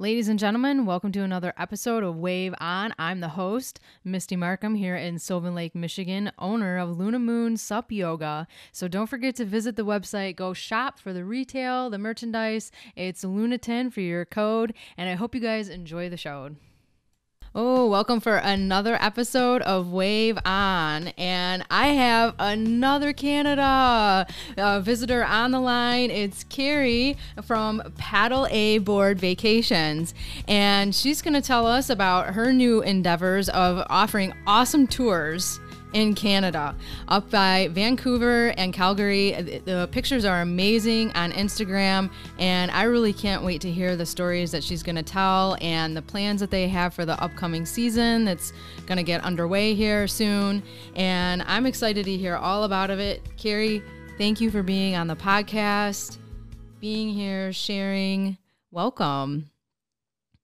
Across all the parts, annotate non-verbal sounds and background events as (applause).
Ladies and gentlemen, welcome to another episode of Wave On. I'm the host, Misty Markham, here in Sylvan Lake, Michigan, owner of Luna Moon Sup Yoga. So don't forget to visit the website, go shop for the retail, the merchandise. It's Luna10 for your code, and I hope you guys enjoy the show. Oh, welcome for another episode of Wave On. And I have another Canada uh, visitor on the line. It's Carrie from Paddle A Board Vacations. And she's going to tell us about her new endeavors of offering awesome tours in Canada, up by Vancouver and Calgary. The pictures are amazing on Instagram, and I really can't wait to hear the stories that she's going to tell and the plans that they have for the upcoming season that's going to get underway here soon. And I'm excited to hear all about it. Carrie, thank you for being on the podcast, being here, sharing. Welcome.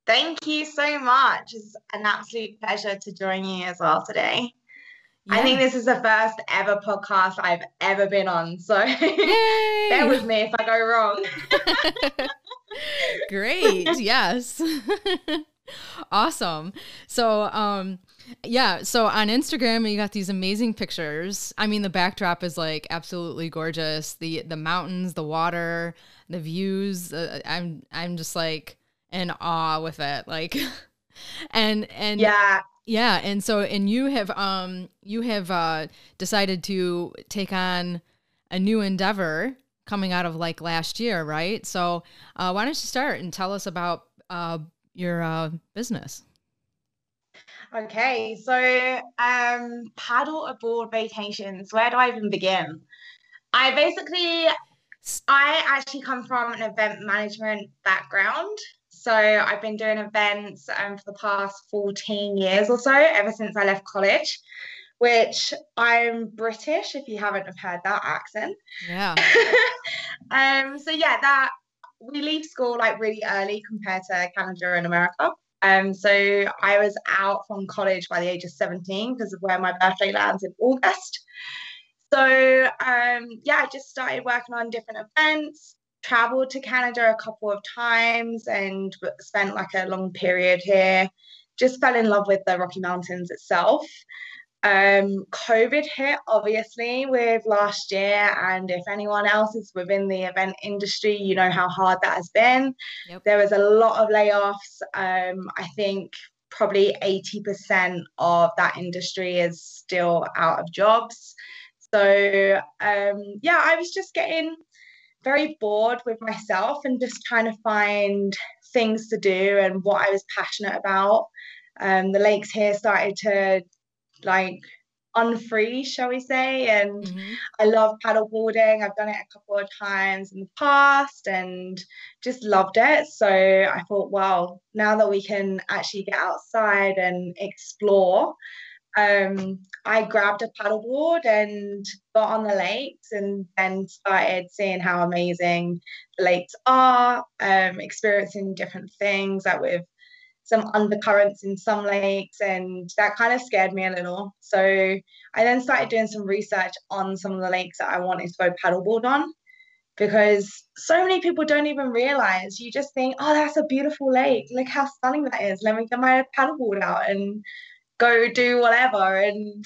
Thank you so much. It's an absolute pleasure to join you as well today. Yeah. I think this is the first ever podcast I've ever been on. So (laughs) bear with me if I go wrong. (laughs) Great. (laughs) yes. awesome. So, um, yeah, so on Instagram you got these amazing pictures. I mean, the backdrop is like absolutely gorgeous. The the mountains, the water, the views. Uh, I'm I'm just like in awe with it. Like, and and yeah, yeah, and so and you have um you have uh decided to take on a new endeavor coming out of like last year, right? So uh, why don't you start and tell us about uh, your uh, business? Okay, so um, paddle aboard vacations. Where do I even begin? I basically, I actually come from an event management background. So I've been doing events um, for the past 14 years or so, ever since I left college, which I'm British, if you haven't have heard that accent. Yeah. (laughs) um, so yeah, that we leave school like really early compared to Canada and America. Um, so I was out from college by the age of 17 because of where my birthday lands in August. So um, yeah, I just started working on different events, traveled to Canada a couple of times and spent like a long period here. Just fell in love with the Rocky Mountains itself. Um, COVID hit obviously with last year, and if anyone else is within the event industry, you know how hard that has been. Yep. There was a lot of layoffs. Um, I think probably 80% of that industry is still out of jobs. So um, yeah, I was just getting very bored with myself and just trying to find things to do and what I was passionate about. Um, the lakes here started to like unfreeze, shall we say? And mm-hmm. I love paddleboarding. I've done it a couple of times in the past and just loved it. So I thought, well, now that we can actually get outside and explore, um, I grabbed a paddleboard and got on the lakes and then started seeing how amazing the lakes are, um, experiencing different things that with some undercurrents in some lakes and that kind of scared me a little. So I then started doing some research on some of the lakes that I wanted to go paddleboard on because so many people don't even realize you just think, oh, that's a beautiful lake. Look how stunning that is. Let me get my paddleboard out and go do whatever and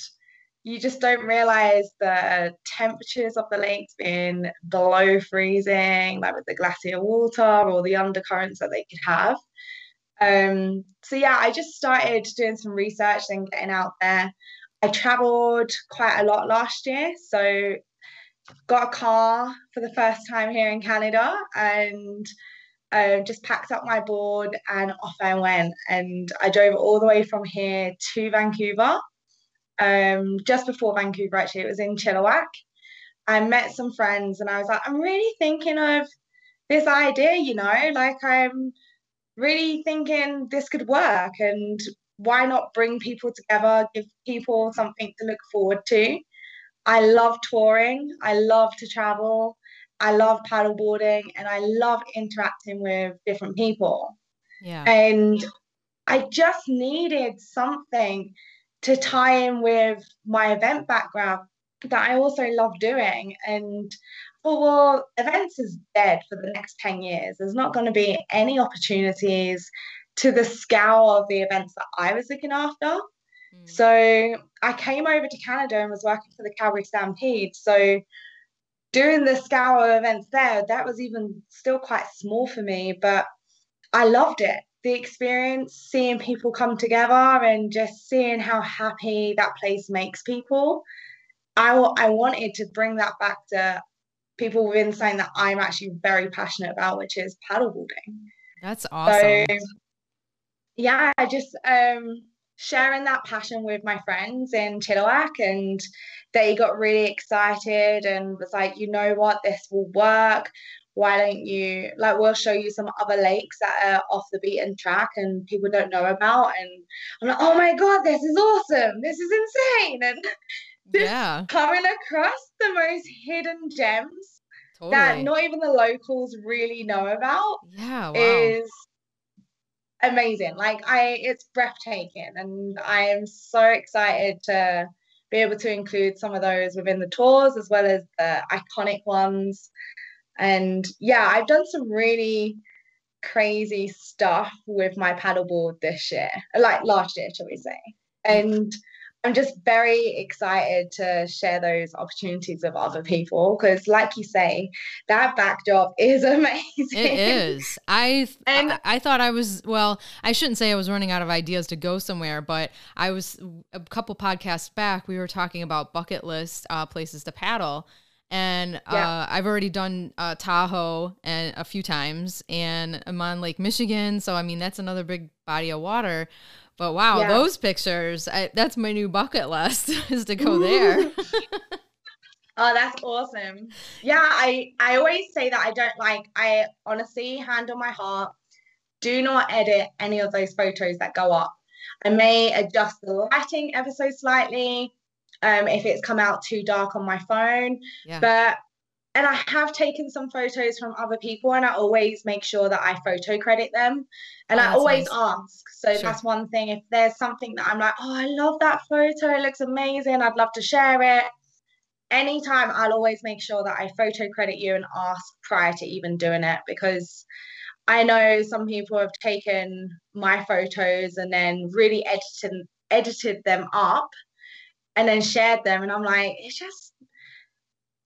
you just don't realize the temperatures of the lakes being below freezing, like with the glacier water or the undercurrents that they could have. Um, so yeah, I just started doing some research and getting out there. I traveled quite a lot last year, so got a car for the first time here in Canada and um, just packed up my board and off I went. And I drove all the way from here to Vancouver. Um, just before Vancouver, actually, it was in Chilliwack. I met some friends and I was like, I'm really thinking of this idea, you know, like I'm really thinking this could work and why not bring people together, give people something to look forward to. I love touring, I love to travel. I love paddleboarding and I love interacting with different people. Yeah. And I just needed something to tie in with my event background that I also love doing. And oh, well, events is dead for the next 10 years. There's not going to be any opportunities to the scale of the events that I was looking after. Mm. So I came over to Canada and was working for the Calgary Stampede. So doing the scour events there, that was even still quite small for me, but I loved it. The experience, seeing people come together and just seeing how happy that place makes people. I, I wanted to bring that back to people within something that I'm actually very passionate about, which is paddleboarding. That's awesome. So, yeah, I just um, sharing that passion with my friends in Chilliwack, and they got really excited and was like, you know what, this will work. Why don't you like we'll show you some other lakes that are off the beaten track and people don't know about? And I'm like, oh my god, this is awesome! This is insane! And (laughs) yeah. coming across the most hidden gems totally. that not even the locals really know about yeah, wow. is amazing. Like I it's breathtaking and I am so excited to be able to include some of those within the tours as well as the iconic ones. And yeah, I've done some really crazy stuff with my paddleboard this year, like last year, shall we say. And I'm just very excited to share those opportunities with other people because, like you say, that backdrop is (laughs) amazing. It is. I and I, I thought I was well. I shouldn't say I was running out of ideas to go somewhere, but I was a couple podcasts back. We were talking about bucket list uh, places to paddle, and uh, yeah. I've already done uh, Tahoe and a few times, and I'm on Lake Michigan. So I mean, that's another big body of water. But wow, yeah. those pictures, I, that's my new bucket list (laughs) is to go there. (laughs) oh, that's awesome. Yeah, I I always say that I don't like I honestly hand on my heart, do not edit any of those photos that go up. I may adjust the lighting ever so slightly um if it's come out too dark on my phone, yeah. but and I have taken some photos from other people and I always make sure that I photo credit them. And oh, I always nice. ask. So sure. that's one thing. If there's something that I'm like, oh, I love that photo, it looks amazing, I'd love to share it. Anytime, I'll always make sure that I photo credit you and ask prior to even doing it because I know some people have taken my photos and then really edited edited them up and then shared them. And I'm like, it's just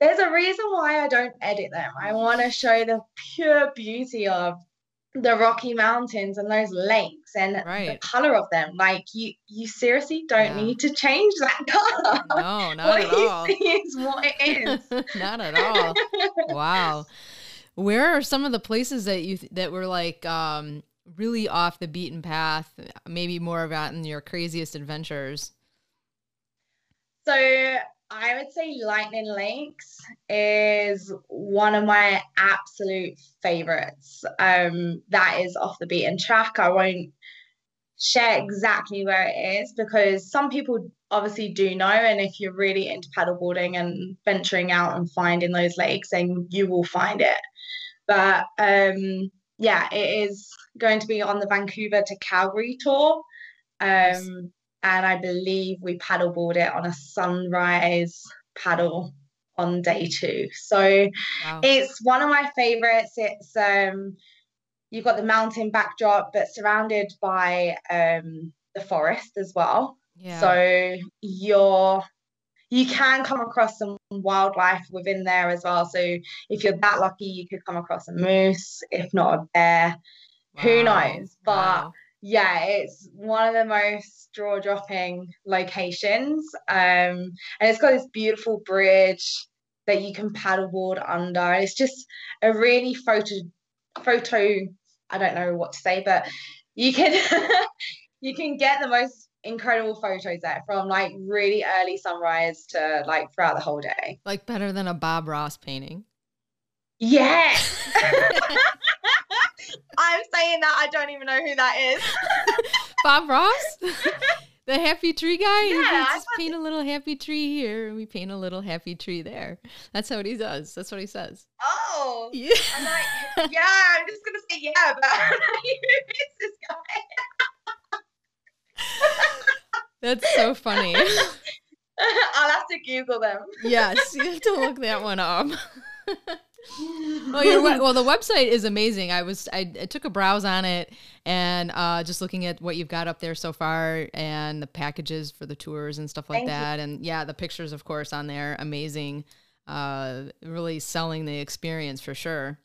there's a reason why I don't edit them. I want to show the pure beauty of the Rocky Mountains and those lakes and right. the color of them. Like you, you seriously don't yeah. need to change that (laughs) color. No, not what at all. Is what it is. (laughs) not at all. wow. Where are some of the places that you that were like um, really off the beaten path? Maybe more about in your craziest adventures. So I would say Lightning Lakes is one of my absolute favorites. Um, that is off the beaten track. I won't share exactly where it is because some people obviously do know. And if you're really into paddleboarding and venturing out and finding those lakes, then you will find it. But um, yeah, it is going to be on the Vancouver to Calgary tour. Um, and I believe we paddleboard it on a sunrise paddle on day two. So wow. it's one of my favorites. It's um you've got the mountain backdrop, but surrounded by um the forest as well. Yeah. So you're you can come across some wildlife within there as well. So if you're that lucky, you could come across a moose, if not a bear. Wow. Who knows? But wow yeah, it's one of the most jaw dropping locations. Um, and it's got this beautiful bridge that you can paddleboard under. It's just a really photo photo. I don't know what to say, but you can (laughs) you can get the most incredible photos there from like really early sunrise to like throughout the whole day. Like better than a Bob Ross painting. Yeah. (laughs) I'm saying that I don't even know who that is. (laughs) Bob Ross? (laughs) the happy tree guy? Yeah, just paint a little happy tree here and we paint a little happy tree there. That's how he does. That's what he says. Oh. Yeah. I'm like, yeah, I'm just gonna say yeah, but I don't know who is this guy. That's so funny. I'll have to Google them. yes, you have to look that one up. Well, (laughs) your, (laughs) well, the website is amazing. I was I, I took a browse on it and uh, just looking at what you've got up there so far and the packages for the tours and stuff like Thank that. You. And yeah, the pictures, of course, on there, amazing. Uh, really selling the experience for sure.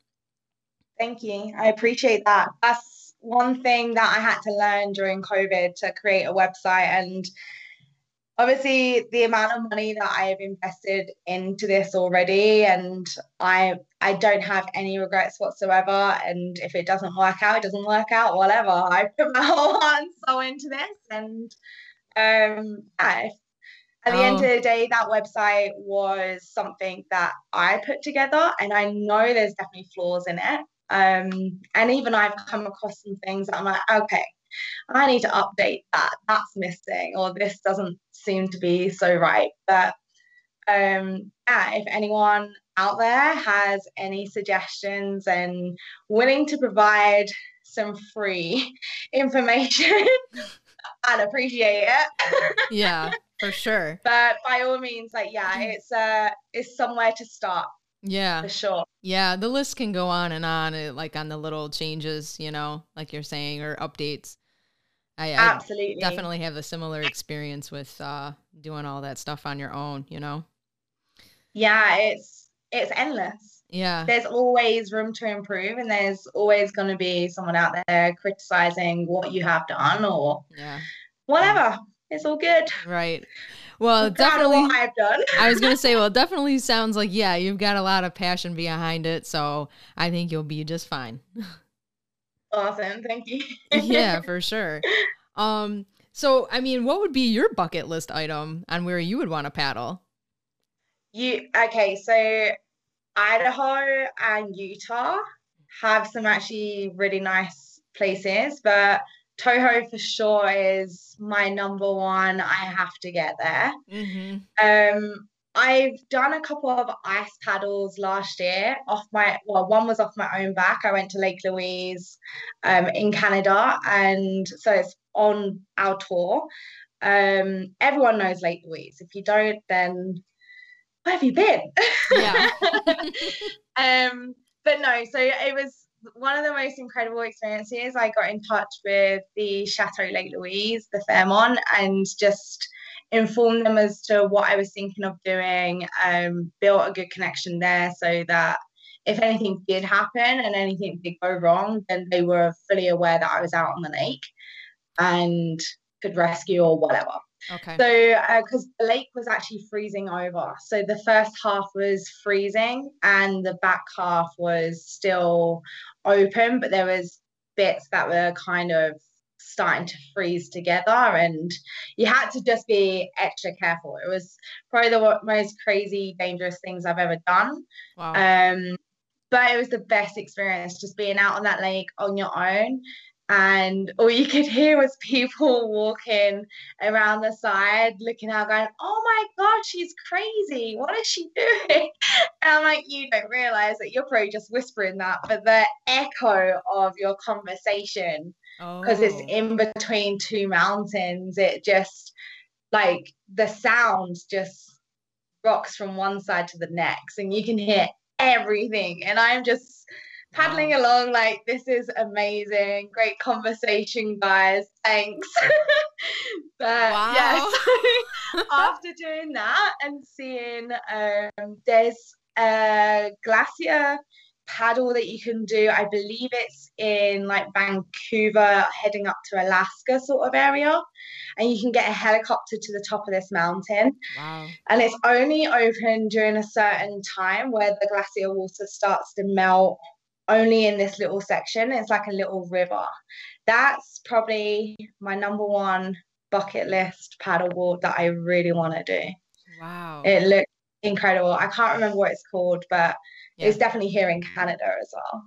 Thank you. I appreciate that. That's one thing that I had to learn during COVID to create a website and obviously the amount of money that I have invested into this already and I I don't have any regrets whatsoever and if it doesn't work out it doesn't work out whatever (laughs) I put my whole heart and soul into this and um yeah, at the oh. end of the day that website was something that I put together and I know there's definitely flaws in it um and even I've come across some things that I'm like okay I need to update that. That's missing, or this doesn't seem to be so right. But um, yeah, if anyone out there has any suggestions and willing to provide some free (laughs) information, (laughs) I'd appreciate it. (laughs) yeah, for sure. But by all means, like yeah, it's uh it's somewhere to start. Yeah. For sure. Yeah, the list can go on and on, uh, like on the little changes, you know, like you're saying, or updates. I, I absolutely definitely have a similar experience with uh, doing all that stuff on your own. You know. Yeah, it's it's endless. Yeah. There's always room to improve, and there's always going to be someone out there criticizing what you have done or yeah, whatever. It's all good. Right. Well, definitely. I've done. I was gonna say, (laughs) well, definitely sounds like yeah, you've got a lot of passion behind it, so I think you'll be just fine. Awesome, thank you. (laughs) yeah, (laughs) for sure. Um, so I mean, what would be your bucket list item on where you would want to paddle? You okay? So Idaho and Utah have some actually really nice places, but Tahoe for sure is my number one. I have to get there. Mm-hmm. Um, I've done a couple of ice paddles last year off my well, one was off my own back. I went to Lake Louise um, in Canada, and so it's on our tour. Um, everyone knows Lake Louise. If you don't, then where have you been? Yeah. (laughs) (laughs) um, but no, so it was one of the most incredible experiences. I got in touch with the Chateau Lake Louise, the Fairmont, and just informed them as to what I was thinking of doing, um, built a good connection there so that if anything did happen and anything did go wrong, then they were fully aware that I was out on the lake and could rescue or whatever. Okay. So, because uh, the lake was actually freezing over. So the first half was freezing and the back half was still open, but there was bits that were kind of starting to freeze together and you had to just be extra careful it was probably the most crazy dangerous things i've ever done wow. um but it was the best experience just being out on that lake on your own and all you could hear was people walking around the side looking out going oh my god she's crazy. What is she doing? (laughs) And i'm like you don't realize that you're probably just whispering that but the echo of your conversation. Because oh. it's in between two mountains. It just like the sound just rocks from one side to the next and you can hear everything. And i'm just paddling wow. along like this is amazing great conversation guys thanks (laughs) but wow. yeah (laughs) so (laughs) after doing that and seeing um, there's a glacier paddle that you can do. I believe it's in like Vancouver, heading up to Alaska sort of area. And you can get a helicopter to the top of this mountain. Wow. And it's only open during a certain time where the glacier water starts to melt only in this little section. It's like a little river. That's probably my number one bucket list paddleboard that I really want to do. Wow. It looks incredible. I can't remember what it's called, but yeah. it's definitely here in Canada as well.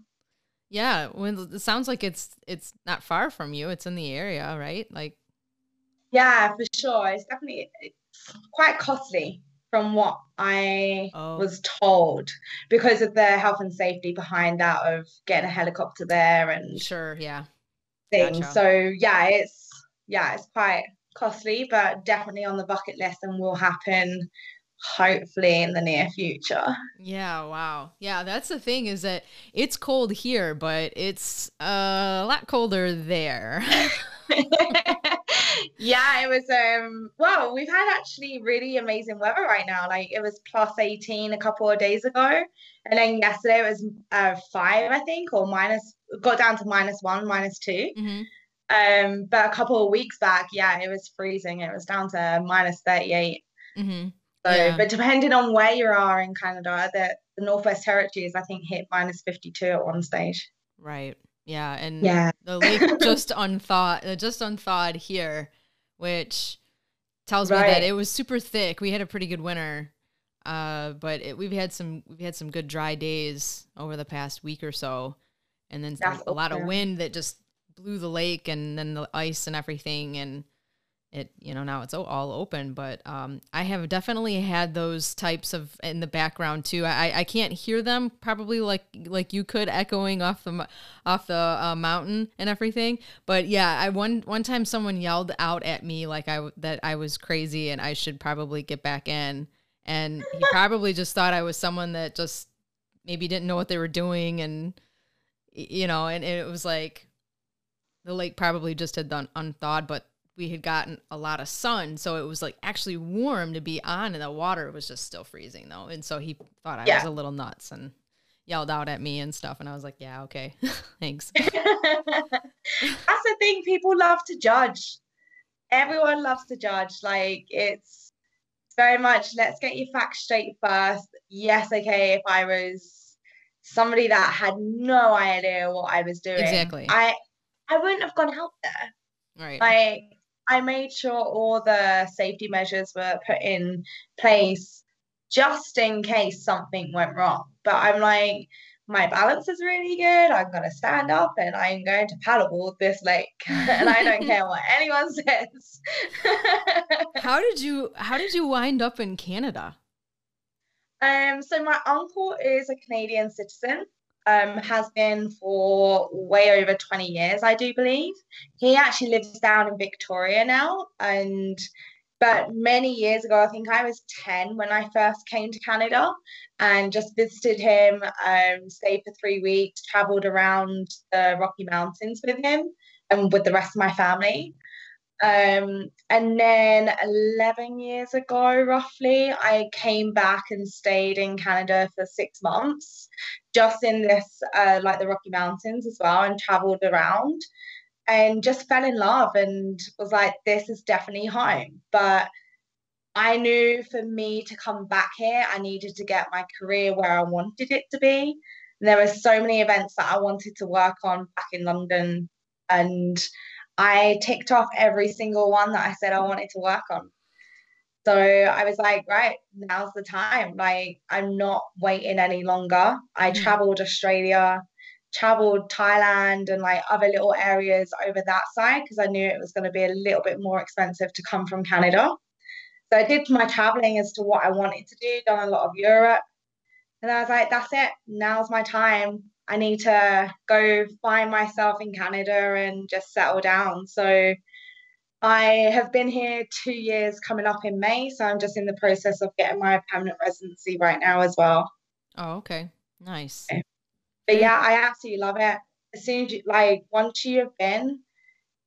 Yeah, well, it sounds like it's it's not far from you. It's in the area, right? Like, yeah, for sure. It's definitely it's quite costly from what I oh. was told because of the health and safety behind that of getting a helicopter there and sure, yeah, things. Gotcha. So yeah, it's yeah, it's quite costly, but definitely on the bucket list and will happen hopefully in the near future. Yeah, wow. Yeah, that's the thing is that it's cold here, but it's a lot colder there. (laughs) (laughs) yeah, it was um well, we've had actually really amazing weather right now. Like it was plus 18 a couple of days ago. And then yesterday it was uh five, I think, or minus got down to minus one, minus 2 mm-hmm. Um, but a couple of weeks back, yeah, it was freezing. It was down to minus 38. Mm-hmm. So, Yeah. but depending on where you are in Canada, the, the Northwest Territories, I think, hit minus 52 at one stage. Right. Yeah, and Yeah. the lake just (laughs) unthawed, uh, just unthawed here, which tells me that it was super thick. We had a pretty good winter, uh, but it, we've had some we've had some good dry days over the past week or so, and then That's a lot of wind that just blew the lake and then the ice and everything, and it you know now it's all open. But um, I have definitely had those types of in the background too. I I can't hear them probably like like you could echoing off the off the uh, mountain and everything. But yeah, I one one time someone yelled out at me like I that I was crazy and I should probably get back in. And he (laughs) probably just thought I was someone that just maybe didn't know what they were doing and you know, and it was like the lake probably just had done unthawed, but we had gotten a lot of sun, so it was like actually warm to be on, and the water was just still freezing though. And so he thought I was a little nuts and yelled out at me and stuff, and I was like, "Yeah, okay, (laughs) thanks." (laughs) That's the thing, people love to judge. Everyone loves to judge. Like it's very much let's get your facts straight first. Yes, okay, if I was somebody that had no idea what I was doing, Exactly. I I wouldn't have gone out there. Right. Like I made sure all the safety measures were put in place just in case something went wrong. But I'm like, my balance is really good. I'm gonna stand up and I'm going to paddleboard this lake, (laughs) and I don't care what anyone (laughs) says. how did you How did you wind up in Canada? Um, so my uncle is a Canadian citizen, um, has been for way over 20 years, I do believe. He actually lives down in Victoria now, and but many years ago, I think I was 10 when I first came to Canada and just visited him, um, stayed for three weeks, traveled around the Rocky Mountains with him and with the rest of my family. Um, and then 11 years ago, roughly, I came back and stayed in Canada for six months, just in this, uh, like the Rocky Mountains as well, and traveled around and just fell in love and was like, this is definitely home. But I knew for me to come back here, I needed to get my career where I wanted it to be. And there were so many events that I wanted to work on back in London, and I ticked off every single one that I said I wanted to work on. So I was like, right, now's the time. Like, I'm not waiting any longer. I Mhm. traveled Australia, traveled Thailand, and like other little areas over that side because I knew it was going to be a little bit more expensive to come from Canada. So I did my traveling as to what I wanted to do, done a lot of Europe. And I was like, that's it. Now's my time. I need to go find myself in Canada and just settle down. So I have been here two years coming up in May. So I'm just in the process of getting my permanent residency right now as well. Oh, okay, nice. But yeah, I absolutely love it. As soon as you like once you have been,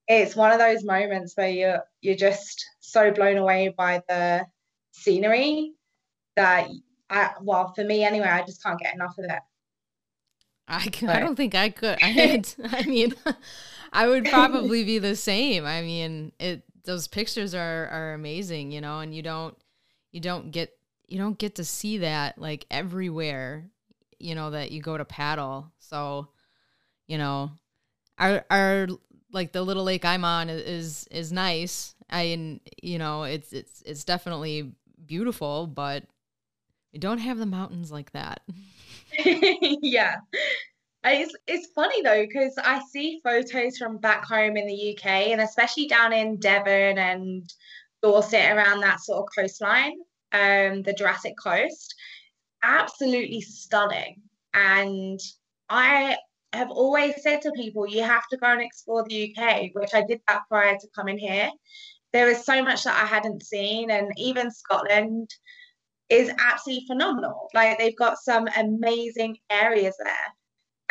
it's one of those moments where you're you're just so blown away by the scenery that I well, for me anyway, I just can't get enough of it. I can, I don't think I could. I had, (laughs) (laughs) I mean, (laughs) I would probably be the same. I mean, it those pictures are are amazing, you know, and you don't you don't get you don't get to see that like everywhere, you know, that you go to paddle. So, you know, our our like the little lake I'm on is is nice. I and you know, it's it's it's definitely beautiful, but we don't have the mountains like that. (laughs) yeah. It's it's funny though because I see photos from back home in the UK and especially down in Devon and Dorset around that sort of coastline, um, the Jurassic Coast. Absolutely stunning. And I have always said to people, you have to go and explore the UK, which I did that prior to coming here. There was so much that I hadn't seen, and even Scotland is absolutely phenomenal. Like they've got some amazing areas there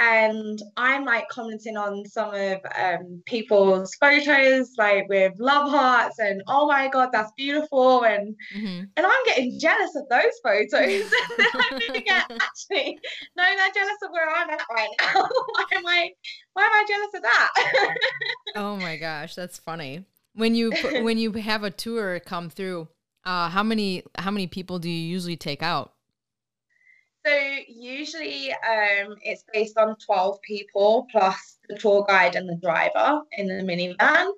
and I'm like commenting on some of um, people's photos, like with love hearts, and oh my god, that's beautiful, and mm-hmm. and I'm getting jealous of those photos. (laughs) I'm thinking, actually, no, they're jealous of where I'm at right now. (laughs) why am I, why am I jealous of that? (laughs) oh my gosh, that's funny. When you when you have a tour come through, uh, how many how many people do you usually take out? So usually um, it's based on 12 people plus the tour guide and the driver in the minivan.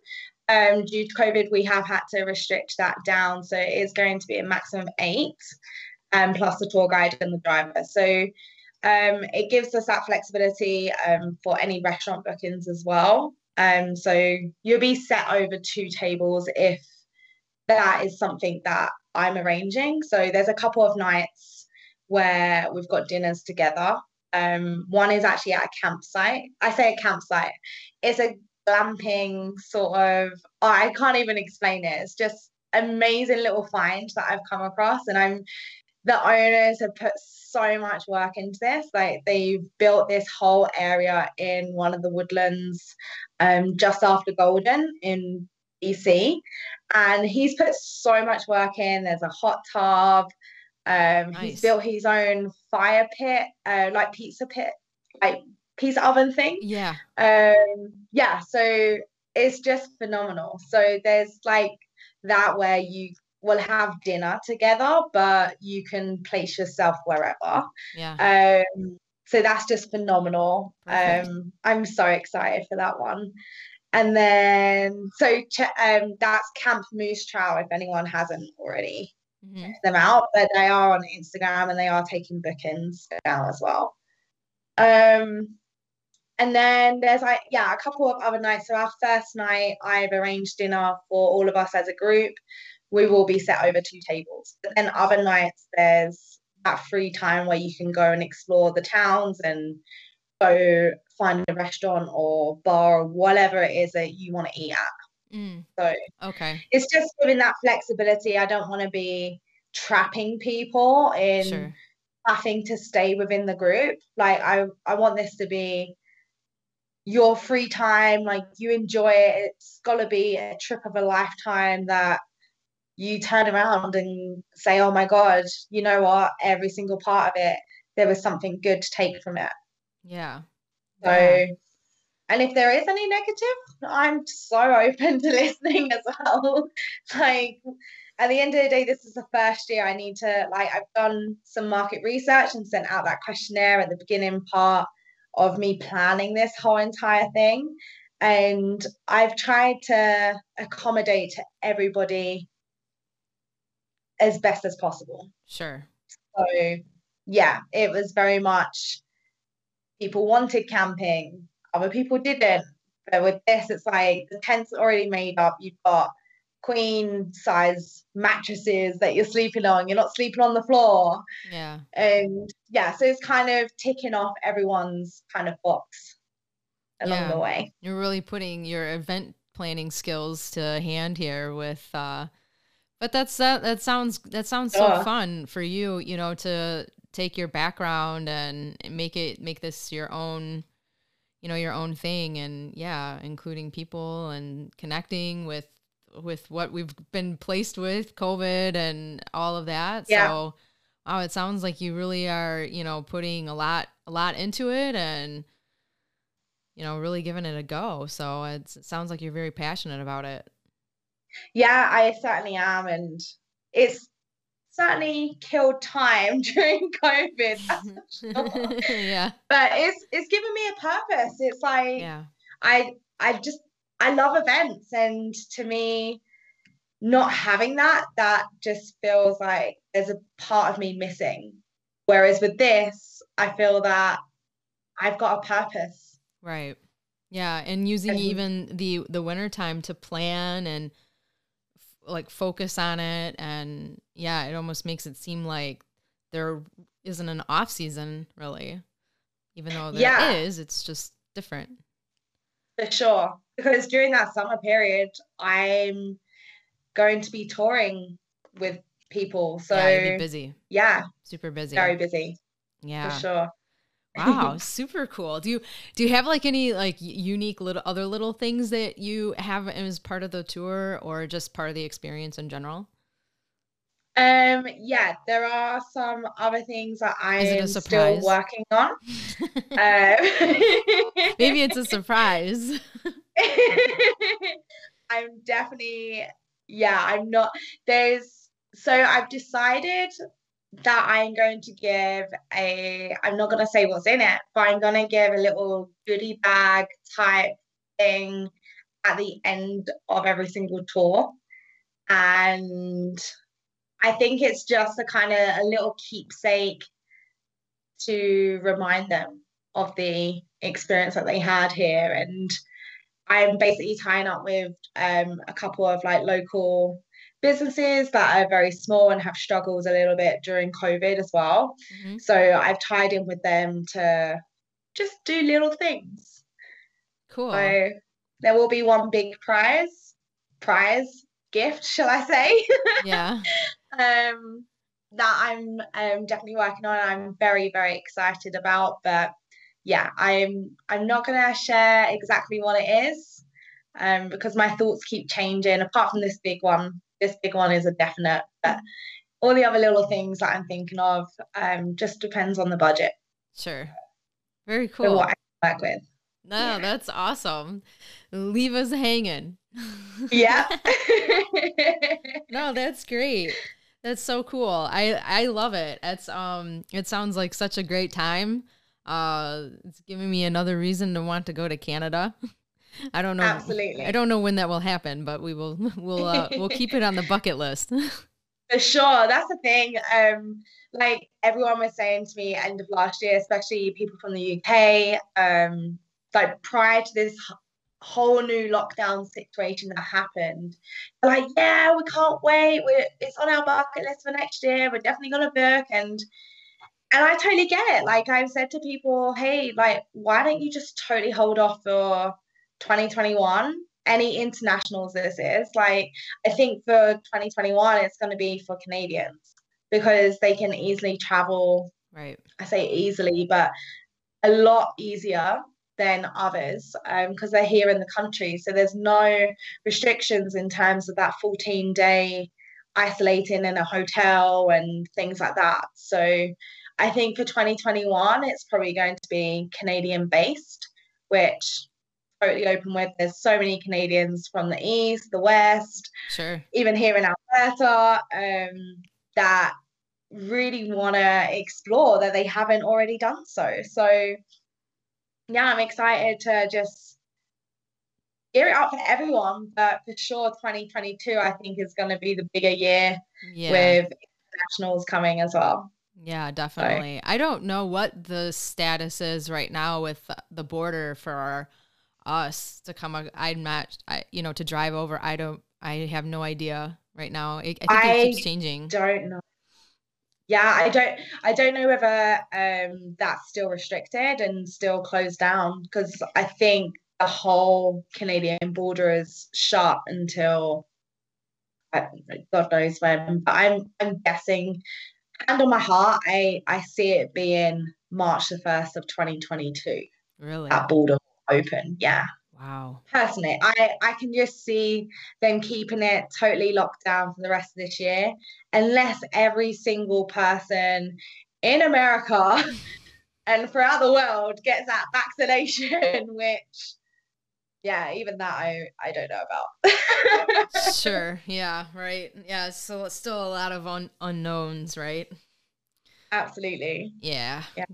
Um, due to COVID, we have had to restrict that down. So it is going to be a maximum of eight um, plus the tour guide and the driver. So um, it gives us that flexibility um, for any restaurant bookings as well. Um, so you'll be set over two tables if that is something that I'm arranging. So there's a couple of nights where we've got dinners together. Um, one is actually at a campsite. I say a campsite. It's a glamping sort of. Oh, I can't even explain it. It's just amazing little find that I've come across, and I'm. The owners have put so much work into this. Like they've built this whole area in one of the woodlands, um, just after Golden in BC, and he's put so much work in. There's a hot tub. Um, nice. He's built his own fire pit, uh, like pizza pit, like pizza oven thing. Yeah. Um, yeah. So it's just phenomenal. So there's like that where you will have dinner together, but you can place yourself wherever. Yeah. Um, so that's just phenomenal. Perfect. Um, I'm so excited for that one. And then, so um, that's Camp Moose Trail, if anyone hasn't already mm-hmm. them out, but they are on Instagram and they are taking bookings now as well. Um, and then there's like yeah a couple of other nights. So our first night, I've arranged dinner for all of us as a group. We will be set over two tables. But then other nights, there's that free time where you can go and explore the towns and go find a restaurant or bar or whatever it is that you want to eat at. Mm. So okay, it's just giving that flexibility. I don't want to be trapping people in sure. having to stay within the group. Like I, I want this to be your free time. Like you enjoy it. It's gotta be a trip of a lifetime that you turn around and say, "Oh my god, you know what? Every single part of it, there was something good to take from it." Yeah. So. Yeah and if there is any negative, I'm so open (laughs) to listening as well. (laughs) like at the end of the day, this is the first year I need to like I've done some market research and sent out that questionnaire at the beginning part of me planning this whole entire thing. And I've tried to accommodate to everybody as best as possible. Sure. So yeah, it was very much people wanted camping, other people didn't. But with this, it's like the tent's are already made up. You've got queen size mattresses that you're sleeping on. You're not sleeping on the floor. Yeah. And yeah, so it's kind of ticking off everyone's kind of box along yeah. the way. You're really putting your event planning skills to hand here with uh but that's that that sounds that sounds so fun for you, you know, to take your background and make it make this your own you know your own thing. And yeah including people and connecting with with what we've been placed with covid and all of that. Yeah. so oh it sounds like you really are you know putting a lot a lot into it and you know really giving it a go. So it sounds like you're very passionate about it. Yeah i certainly am. And it's certainly killed time (laughs) during COVID. Sure. (laughs) yeah. But it's it's given me a purpose. It's like yeah. I I just I love events and to me not having that that just feels like there's a part of me missing. Whereas with this, I feel that I've got a purpose. Right. Yeah, and using and, even the the winter time to plan and like focus on it and yeah it almost makes it seem like there isn't an off season really even though there yeah. is it's just different for sure because during that summer period i'm going to be touring with people. So yeah, busy. Yeah. Super busy. Very busy. Yeah. For sure. Wow, (laughs) super cool. Do you do you have like any like unique little other little things that you have as part of the tour or just part of the experience in general? Um, yeah, there are some other things that I am still working on. (laughs) um, (laughs) Maybe it's a surprise. I'm definitely, yeah, I'm not. There's so I've decided that I'm going to give a, I'm not going to say what's in it, but I'm going to give a little goodie bag type thing at the end of every single tour. And I think it's just a kind of a little keepsake to remind them of the experience that they had here. And I'm basically tying up with um, a couple of like local businesses that are very small and have struggled a little bit during COVID as well. Mm-hmm. So I've tied in with them to just do little things. Cool. So there will be one big prize, prize gift, shall I say? (laughs) Yeah. um, that I'm um, definitely working on. I'm very very excited about, but yeah, I'm I'm not gonna share exactly what it is, um, because my thoughts keep changing. Apart from this big one, this big one is a definite, but all the other little things that I'm thinking of um, just depends on the budget. Sure. Very cool. what I work with. No, yeah. that's awesome. Leave us hanging. (laughs) yeah. (laughs) no, that's great. That's so cool. I I love it. It's um it sounds like such a great time. Uh it's giving me another reason to want to go to Canada. (laughs) I don't know. Absolutely. I don't know when that will happen, but we will (laughs) we'll uh, we'll keep it on the bucket list. (laughs) For sure. That's the thing. Um like everyone was saying to me end of last year, especially people from the UK, um like prior to this whole new lockdown situation that happened. Like, yeah, we can't wait. We're, it's on our bucket list for next year. We're definitely gonna book and and I totally get it. Like I've said to people, hey, like, why don't you just totally hold off for 2021 any internationals this is like i think for 2021 it's going to be for canadians because they can easily travel right. I say easily but a lot easier than others because um, they're here in the country. So there's no restrictions in terms of that 14 day isolating in a hotel and things like that. So i think for 2021 it's probably going to be canadian based which totally open with. There's so many Canadians from the east, the west, sure, even here in Alberta, um, that really want to explore that they haven't already done so. So, yeah, I'm excited to just gear it up for everyone. But for sure, 2022, I think is going to be the bigger year yeah. with internationals coming as well. Yeah, definitely. So. I don't know what the status is right now with the border for our us to come. I'm not, I, you know, to drive over. I don't, I have no idea right now. I, I think I it keeps changing. Don't know. Yeah, I don't, I don't know whether um that's still restricted and still closed down because I think the whole Canadian border is shut until God knows when. But I'm, I'm guessing. Hand on my heart, I I see it being March the first of 2022. Really, that border open. Yeah. Wow. Personally, I, I can just see them keeping it totally locked down for the rest of this year, unless every single person in America (laughs) and throughout the world gets that vaccination, (laughs) which yeah, even that I I don't know about. (laughs) sure. Yeah. Right. Yeah. So it's still a lot of un- unknowns, right? Absolutely. Yeah. Yeah.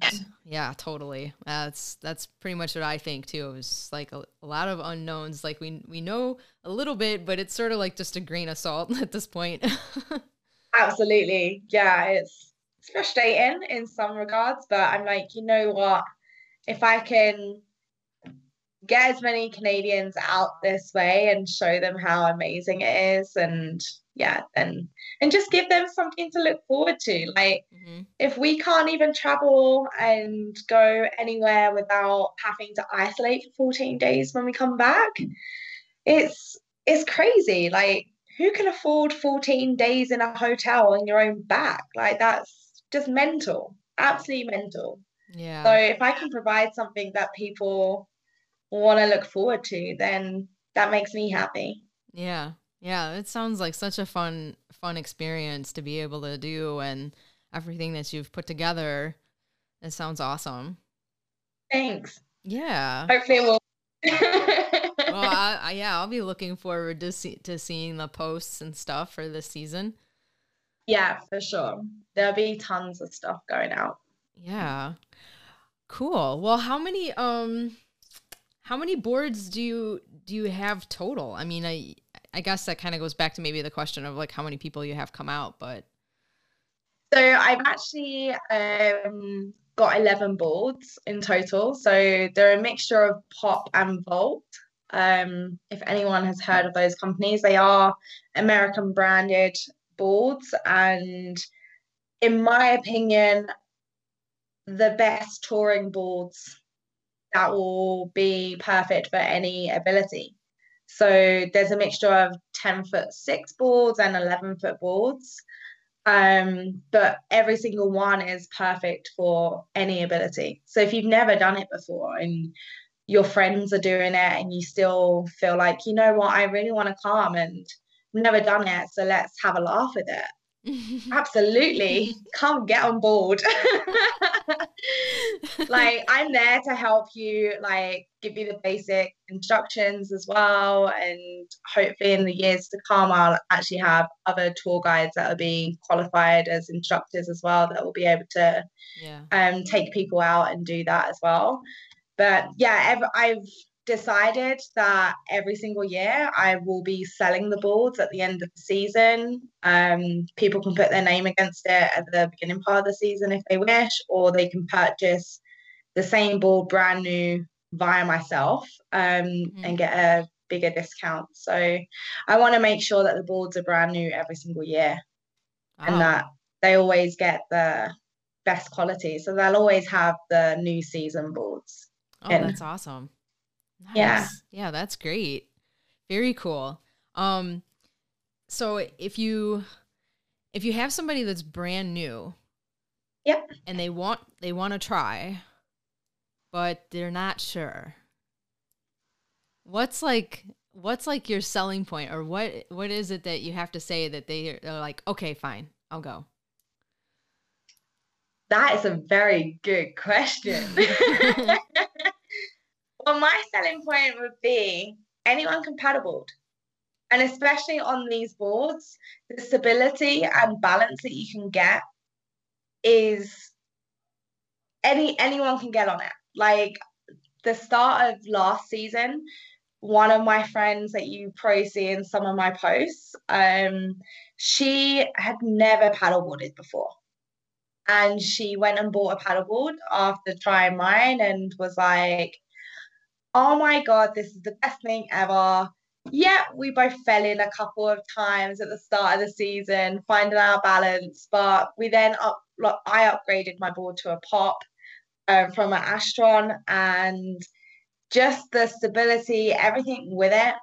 Yeah, totally. That's that's pretty much what I think too. It was like a, a, lot of unknowns. Like we we know a little bit, but it's sort of like just a grain of salt (laughs) at this point. (laughs) Absolutely. Yeah, it's it's frustrating in some regards, but I'm like, you know what? If I can get as many Canadians out this way and show them how amazing it is and yeah, and and just give them something to look forward to. Like mm-hmm. if we can't even travel and go anywhere without having to isolate for 14 days when we come back, it's it's crazy. Like who can afford 14 days in a hotel on your own back? Like that's just mental, absolutely mental. Yeah. So if I can provide something that people want I look forward to, then that makes me happy. Yeah. Yeah, it sounds like such a fun fun experience to be able to do and everything that you've put together. It sounds awesome. Thanks. Yeah. Hopefully it will. (laughs) well, I, I, yeah, I'll be looking forward to see to seeing the posts and stuff for this season. Yeah, for sure. There'll be tons of stuff going out. Yeah. Cool. Well, how many um how many boards do you do you have total? I mean, I I guess that kind of goes back to maybe the question of like how many people you have come out, but so I've actually um got 11 boards in total. So they're a mixture of pop and vault. Um, if anyone has heard of those companies, they are American branded boards. And in my opinion, the best touring boards that will be perfect for any ability. So there's a mixture of 10 foot six boards and 11 foot boards. Um, but every single one is perfect for any ability. So if you've never done it before and your friends are doing it and you still feel like, you know what, I really want to come and never done it, so let's have a laugh with it. Absolutely. Come get on board. (laughs) like I'm there to help you, like give you the basic instructions as well. And hopefully in the years to come, I'll actually have other tour guides that are being qualified as instructors as well that will be able to yeah. um take people out and do that as well. But yeah, I've decided that every single year I will be selling the boards at the end of the season. Um, people can put their name against it at the beginning part of the season if they wish, or they can purchase the same board brand new via myself um, mm-hmm. and get a bigger discount. So I want to make sure that the boards are brand new every single year oh. and that they always get the best quality. So they'll always have the new season boards. Oh, in. that's awesome. Nice. Yeah. Yeah, that's great. Very cool. Um so if you if you have somebody that's brand new, yeah, and they want they want to try, but they're not sure. What's like what's like your selling point or what what is it that you have to say that they are like, "Okay, fine. I'll go." That is a very good question. (laughs) (laughs) Well, my selling point would be anyone can paddleboard. And especially on these boards, the stability and balance that you can get is any anyone can get on it. Like the start of last season, one of my friends that you probably see in some of my posts, um, she had never paddleboarded before. And she went and bought a paddleboard after trying mine and was like, oh my God, this is the best thing ever. Yeah, we both fell in a couple of times at the start of the season, finding our balance, but we then up, I upgraded my board to a pop um, from an Astron, and just the stability, everything with it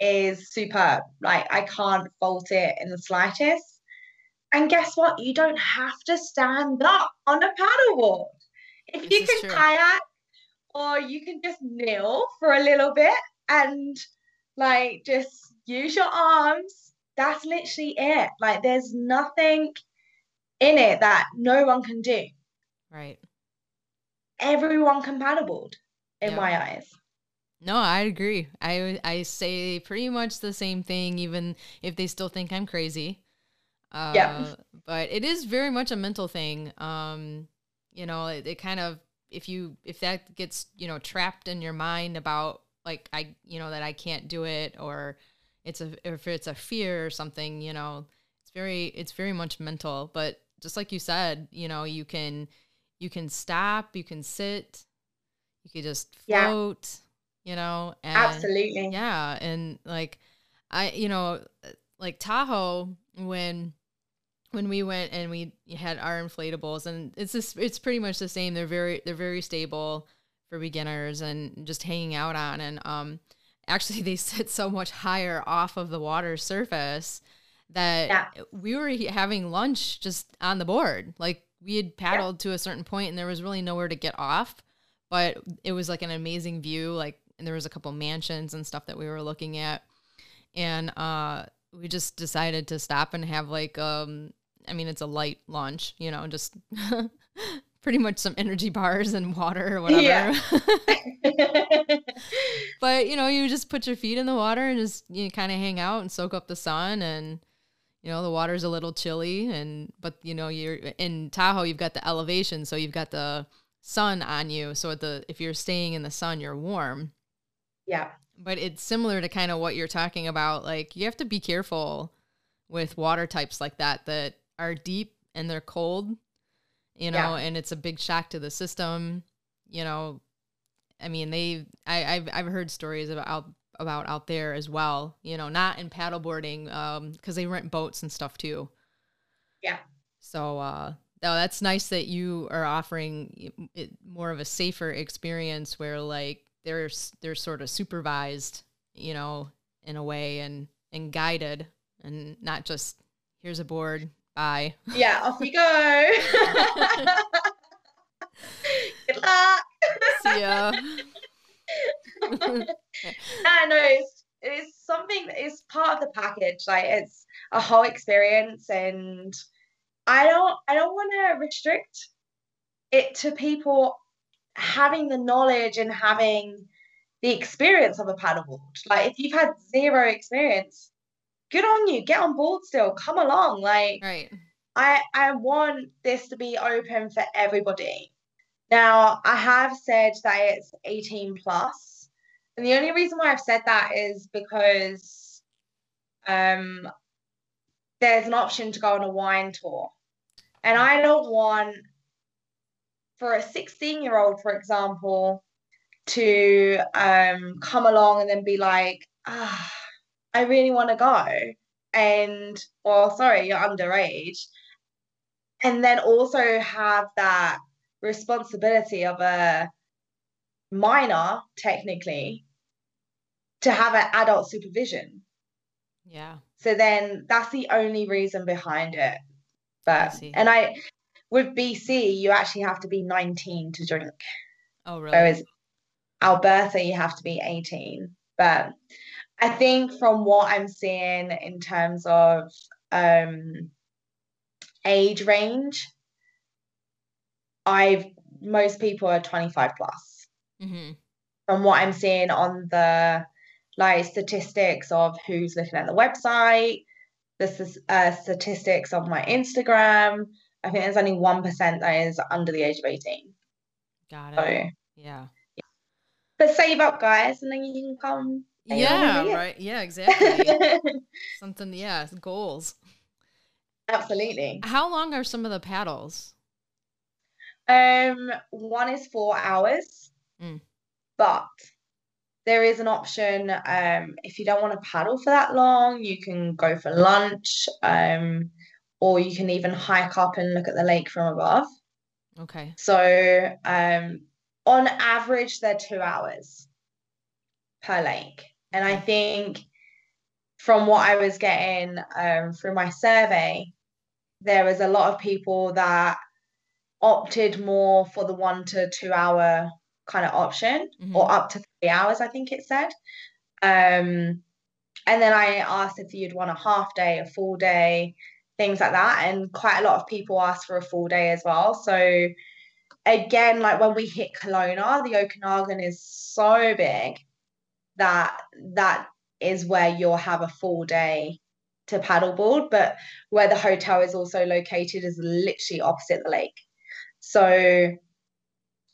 is superb. Like I can't fault it in the slightest. And guess what? You don't have to stand up on a paddleboard. If this you can kayak, or you can just kneel for a little bit and like just use your arms. That's literally it. Like there's nothing in it that no one can do. Right. Everyone can paddleboard in yeah. my eyes. No, I agree. I I say pretty much the same thing, even if they still think I'm crazy. Uh, yeah. But it is very much a mental thing. Um, you know, it, it kind of if you if that gets you know trapped in your mind about like I you know that I can't do it or it's a if it's a fear or something you know it's very it's very much mental but just like you said you know you can you can stop you can sit you could just float yeah. you know and absolutely yeah and like I you know like Tahoe when when we went and we had our inflatables and it's just it's pretty much the same they're very they're very stable for beginners and just hanging out on and um actually (laughs) they sit so much higher off of the water surface that Yeah. we were having lunch just on the board. Like we had paddled to a certain point and there was really nowhere to get off, but it was like an amazing view. Like, and there was a couple mansions and stuff that we were looking at. And uh, we just decided to stop and have like, um, I mean, it's a light lunch, you know, just (laughs) pretty much some energy bars and water or whatever. Yeah. (laughs) (laughs) but you know, you just put your feet in the water and just you kind of hang out and soak up the sun and you know, the water's a little chilly and but you know, you're in Tahoe, you've got the elevation, so you've got the sun on you. So at the if you're staying in the sun, you're warm. yeah. But it's similar to kind of what you're talking about. Like you have to be careful with water types like that that are deep and they're cold, you know, Yeah. and it's a big shock to the system. You know, I mean, they I, I've I've heard stories about out about out there as well. You know, not in paddleboarding, um, because they rent boats and stuff too. Yeah. So uh, no, that's nice that you are offering it more of a safer experience where like they're they're sort of supervised, you know, in a way and and guided, and not just here's a board, bye. Yeah, off you go. (laughs) Good luck. See ya. (laughs) no, no, it's it's something that is part of the package. Like it's a whole experience, and I don't I don't want to restrict it to people having the knowledge and having the experience of a paddleboard. Like if you've had zero experience, good on you. Get on board still. Come along. Like right. I I want this to be open for everybody. Now, I have said that it's 18. And the only reason why I've said that is because um there's an option to go on a wine tour. And I don't want for a 16 year old, for example, to um come along and then be like, ah, I really want to go. And well, sorry, you're underage and then also have that responsibility of a minor technically to have an adult supervision Yeah. so then that's the only reason behind it but see. and i with bc you actually have to be 19 to drink Oh really? whereas alberta you have to be 18 but i think from what i'm seeing in terms of um age range i've most people are 25 plus mm-hmm. from what i'm seeing on the like statistics of who's looking at the website the uh, statistics of my instagram i think there's only 1% that is under the age of 18 Got so it. Yeah. but save up guys and then you can come Yeah. Right. Yeah. Exactly. (laughs) Something. Yeah. Goals. Absolutely. How long are some of the paddles? Um, one is four hours, Mm. but there is an option. Um, if you don't want to paddle for that long, you can go for lunch. Um, or you can even hike up and look at the lake from above. Okay. So, um, on average, they're two hours per lake. And I think from what I was getting um, through my survey, there was a lot of people that opted more for the one to two hour kind of option Mhm. or up to three hours, I think it said. Um, and then I asked if you'd want a half day, a full day, things like that. And quite a lot of people asked for a full day as well. So again, like when we hit Kelowna, the Okanagan is so big that that is where you'll have a full day to paddleboard. But where the hotel is also located is literally opposite the lake. So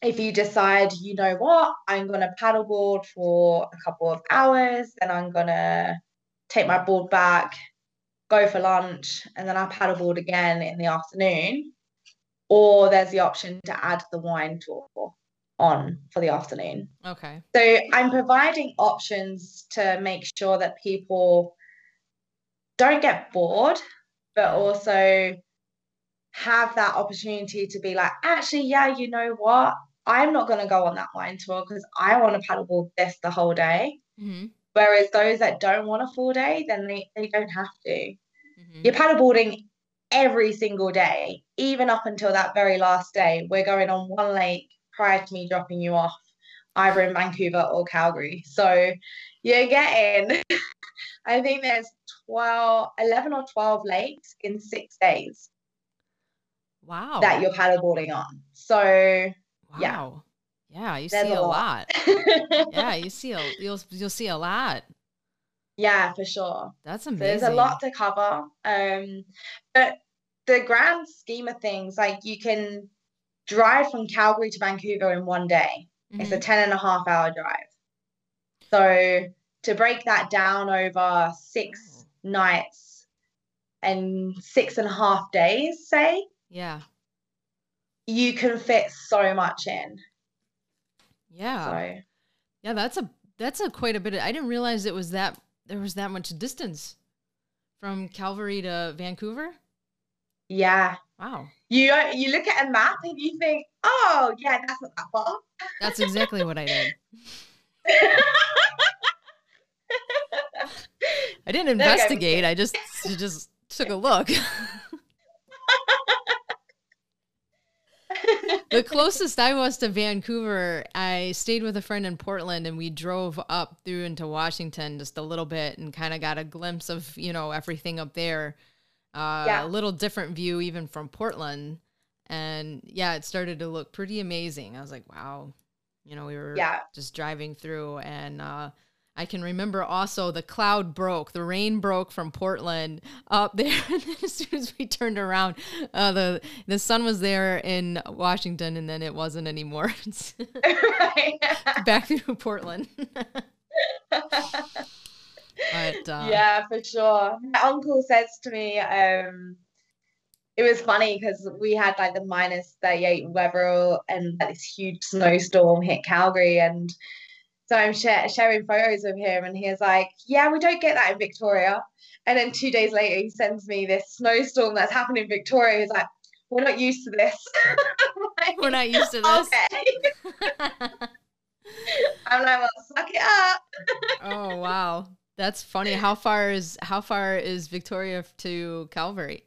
if you decide, you know what, I'm going to paddleboard for a couple of hours, then I'm going to take my board back, go for lunch, and then I paddleboard again in the afternoon. Or there's the option to add the wine tour on for the afternoon. Okay. So I'm providing options to make sure that people don't get bored, but also have that opportunity to be like, actually, yeah, you know what? I'm not going to go on that wine tour because I want to paddleboard this the whole day. hmm Whereas those that don't want a full day, then they, they don't have to. Mhm. You're paddleboarding every single day, even up until that very last day. We're going on one lake prior to me dropping you off, either in Vancouver or Calgary. So you're getting, (laughs) I think there's 12, 11 or 12 lakes in six days Wow. that you're paddleboarding on. So yeah. Wow. Yeah, you there's see a lot. lot. (laughs) Yeah, you see a you'll you'll see a lot. Yeah, for sure. That's So amazing. there's a lot to cover. Um, but the grand scheme of things, like you can drive from Calgary to Vancouver in one day. It's a Mhm. 10 and a half hour drive. So to break that down over six nights and six and a half days, say, Yeah. you can fit so much in. Yeah. So Yeah, that's a that's a quite a bit of, I didn't realize it was that there was that much distance from Calgary to Vancouver. Yeah. Wow. You you look at a map and you think, oh yeah, that's not that far. That's exactly what I did. I didn't There we go. investigate. I just just took a look. the closest I was to Vancouver, I stayed with a friend in Portland and we drove up through into Washington just a little bit and kind of got a glimpse of, you know, everything up there. Uh, Yeah. A little different view even from Portland. And yeah, it started to look pretty amazing. I was like, wow. You know, we were Yeah. just driving through and uh, I can remember also the cloud broke, the rain broke from Portland up there. (laughs) And then as soon as we turned around, uh, the the sun was there in Washington, and then it wasn't anymore. (laughs) (laughs) Back through Portland. But uh, yeah, for sure. My uncle says to me, um, it was funny because we had like the minus 38 weather and like, this huge snowstorm hit Calgary. And so I'm share- sharing photos of him, and he's like, Yeah, we don't get that in Victoria. And then two days later, he sends me this snowstorm that's happened in Victoria. He's like, We're not used to this. (laughs) Like, we're not used to this. Okay. (laughs) I'm like, Well, suck it up. oh wow, that's funny. How far is how far is Victoria to Calgary?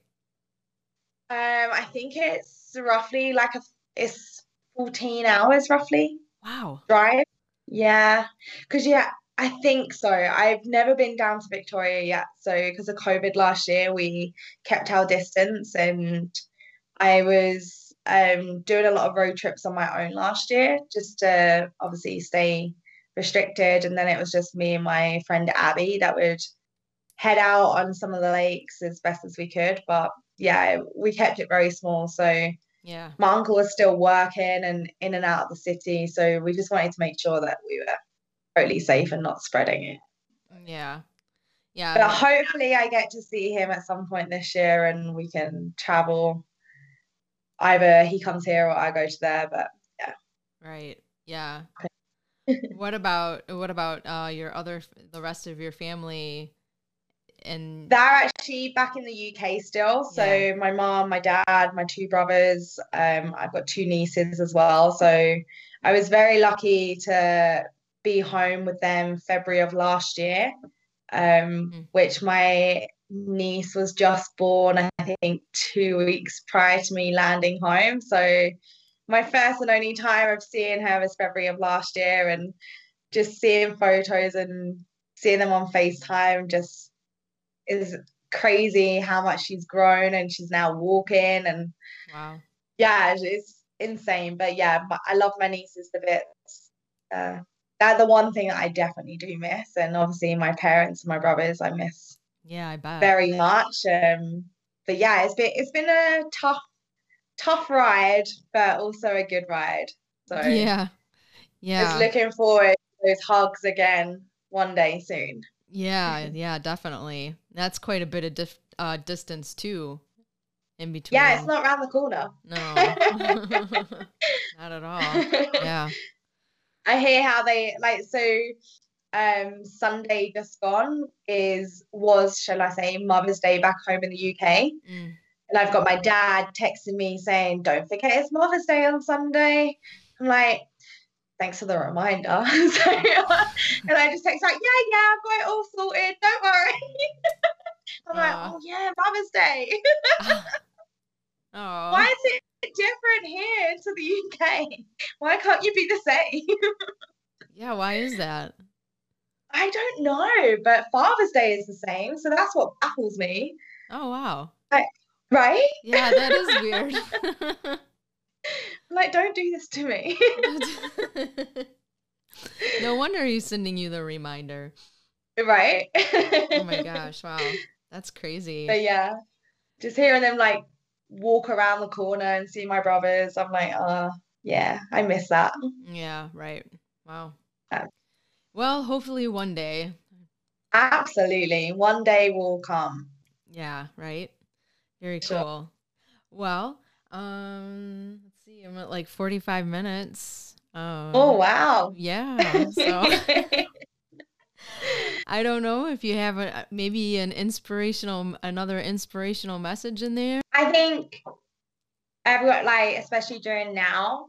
Um, I think it's roughly like a it's 14 hours roughly Wow. drive. Yeah. Because yeah, I think so. I've never been down to Victoria yet. So because of COVID last year, we kept our distance and I was um doing a lot of road trips on my own last year just to obviously stay restricted. And then it was just me and my friend Abby that would head out on some of the lakes as best as we could. But yeah, we kept it very small. So Yeah. my uncle was still working and in and out of the city. So we just wanted to make sure that we were totally safe and not spreading it. Yeah. Yeah. But hopefully, I get to see him at some point this year and we can travel. Either he comes here or I go to there. But yeah. Right. Yeah. What about what about uh your other the rest of your family and they're actually back in the UK still. So Yeah. my mom, my dad, my two brothers. Um, I've got two nieces as well. So I was very lucky to be home with them February of last year. Um, Mm. which my niece was just born, I think, two weeks prior to me landing home. So my first and only time of seeing her was February of last year, and just seeing photos and seeing them on FaceTime just is crazy how much she's grown and she's now walking and wow. yeah, it's insane. But yeah, I love my nieces to bits. Uh, they're the one thing that I definitely do miss, and obviously my parents and my brothers I miss Yeah, I bet. very much. Um, but yeah, it's been it's been a tough tough ride, but also a good ride. So Yeah. Yeah. just looking forward to those hugs again one day soon. Yeah, yeah, definitely. That's quite a bit of dif- uh, distance too, in between. Yeah, it's not around the corner. No, (laughs) (laughs) not at all. Yeah. I hear how they like so um Sunday just gone is was shall I say Mother's Day back home in the UK Mm. And I've got my dad texting me saying don't forget it's Mother's Day on Sunday I'm like thanks for the reminder. (laughs) so, and I just text like, yeah, yeah, I've got it all sorted. Don't worry. (laughs) I'm like, oh yeah, Mother's Day. (laughs) Oh, Why is it different here to the UK? Why can't you be the same? yeah. Why is that? I don't know, but Father's Day is the same, so that's what baffles me, Oh, wow. Right? Yeah, that is weird. (laughs) Like, don't do this to me. (laughs) no wonder he's sending you the reminder. right? Oh my gosh, (laughs) wow. That's crazy. But yeah, just hearing them like walk around the corner and see my brothers, I'm like, uh, yeah, I miss that. Yeah, right. Wow. Yeah. Well, hopefully one day. Absolutely. One day will come. Yeah, right. Very cool. Well, um, let's see. I'm at like 45 minutes. Um, Oh, wow. yeah. So (laughs) I don't know if you have a, maybe an inspirational, another inspirational message in there. I think everyone, like, especially during now,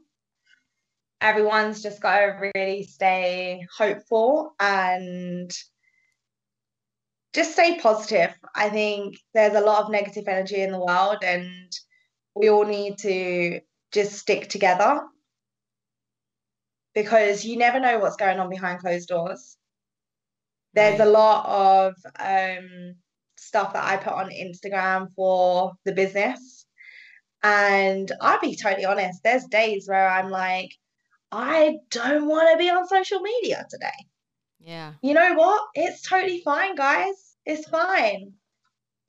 everyone's just got to really stay hopeful and just stay positive. I think there's a lot of negative energy in the world, and we all need to just stick together because you never know what's going on behind closed doors. There's a lot of um, stuff that I put on Instagram for the business. And I'll be totally honest, there's days where I'm like, I don't want to be on social media today. Yeah. You know what? It's totally fine, guys. It's fine.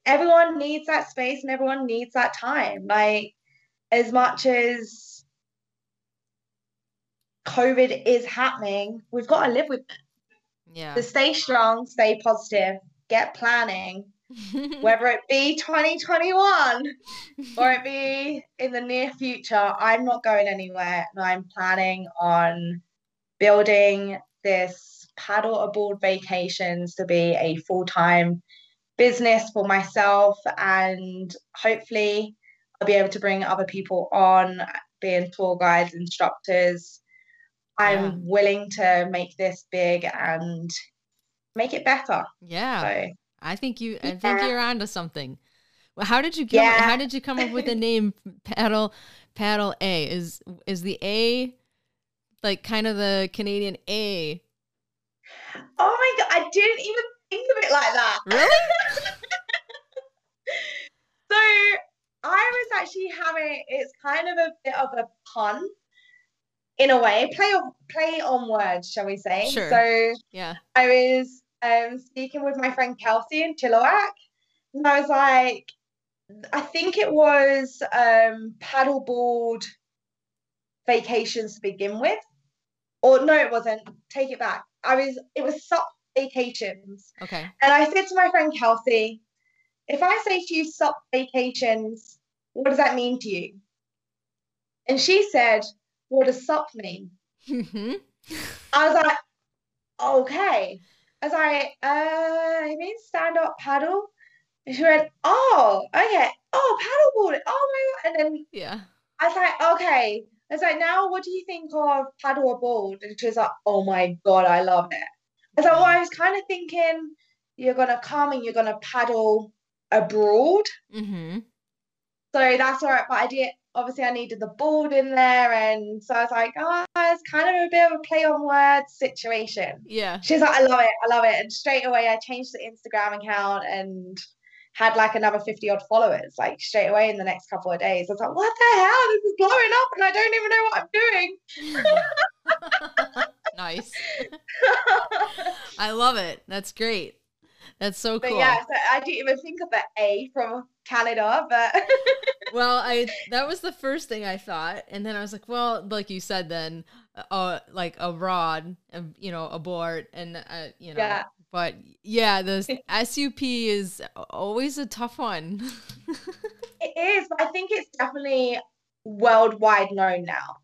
Everyone needs that space and everyone needs that time. Like, as much as COVID is happening, we've got to live with it. Yeah. So stay strong, stay positive, get planning, (laughs) whether it be 2021 or it be in the near future. I'm not going anywhere and I'm planning on building this paddle aboard vacations to be a full-time business for myself and hopefully I'll be able to bring other people on being tour guides instructors I'm willing to make this big and make it better yeah. so I think you I think Yeah. you're onto something. Well, how did you come Yeah. how did you come up with the name Paddle Paddle A? Is is the A like kind of the Canadian A? Oh my god I didn't even think of it like that Really? (laughs) so I was actually having it's kind of a bit of a pun in a way play on play on words shall we say Sure. so Yeah. I was um, speaking with my friend Kelsey in Chilliwack, and I was like, I think it was um, paddleboard vacations to begin with, or no, it wasn't. Take it back. I was. It was SUP vacations, Okay. and I said to my friend Kelsey, if I say to you SUP vacations, what does that mean to you? And she said, What does SUP mean? Mhm. I was like, okay. As I was like, uh, it means stand up paddle. And she went, oh, okay. Oh, paddleboard. Oh my God. And then yeah. I was like, okay. I was like, now what do you think of paddle aboard? And she was like, oh my God, I love it. I was like, well, I was kind of thinking you're gonna come and you're gonna paddle abroad. Mm-hmm. So that's all right. But I did obviously I needed the board in there, and so I was like, oh, it's kind of a bit of a play on words situation. Yeah. She's like, I love it, I love it. And straight away I changed the Instagram account and had like another 50 odd followers, like straight away in the next couple of days. I was like, what the hell? This is blowing up and I don't even know what I'm doing. (laughs) nice. I love it. That's great. That's so But cool. yeah, so I didn't even think of the A from Canada, but (laughs) well, I that was the first thing I thought, and then I was like, well, like you said, then, uh, like abroad, um, you know, abort, and uh, you know, Yeah. But yeah, the SUP is always a tough one. (laughs) it is. But I think it's definitely worldwide known now.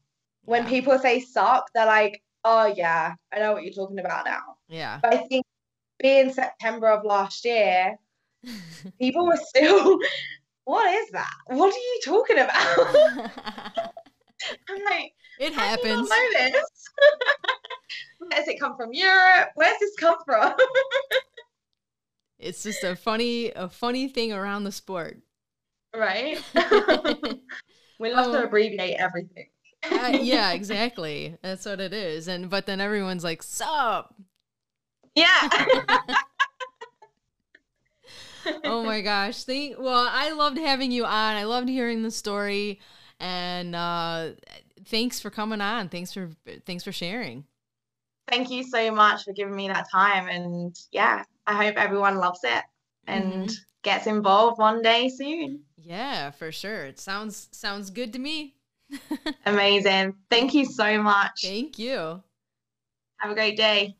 When Yeah. people say suck, they're like, oh yeah, I know what you're talking about now. yeah, But I think being September of last year, (laughs) people were still, (laughs) what is that? What are you talking about? (laughs) I'm like, it how do you happens. not know this? (laughs) Where does it come from? Europe? Where's this come from? (laughs) It's just a funny, a funny thing around the sport. right? we love to Oh. abbreviate everything. Uh, yeah, exactly. That's what it is. And but then everyone's like, "Sup." Yeah. oh my gosh. Thank well, I loved having you on. I loved hearing the story and uh thanks for coming on. Thanks for thanks for sharing. Thank you so much for giving me that time. And yeah, I hope everyone loves it and gets involved one day soon. Yeah, for sure. It sounds sounds good to me. (laughs) Amazing. Thank you so much. Thank you. Have a great day.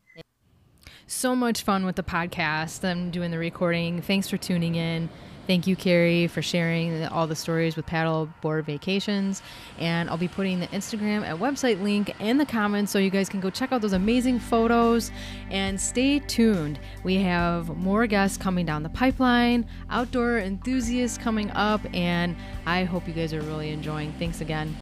So much fun with the podcast. I'm doing the recording. Thanks for tuning in. Thank you, Carrie, for sharing all the stories with Paddleboard Vacations. And I'll be putting the Instagram and website link in the comments so you guys can go check out those amazing photos. And stay tuned. We have more guests coming down the pipeline, outdoor enthusiasts coming up, and I hope you guys are really enjoying. Thanks again.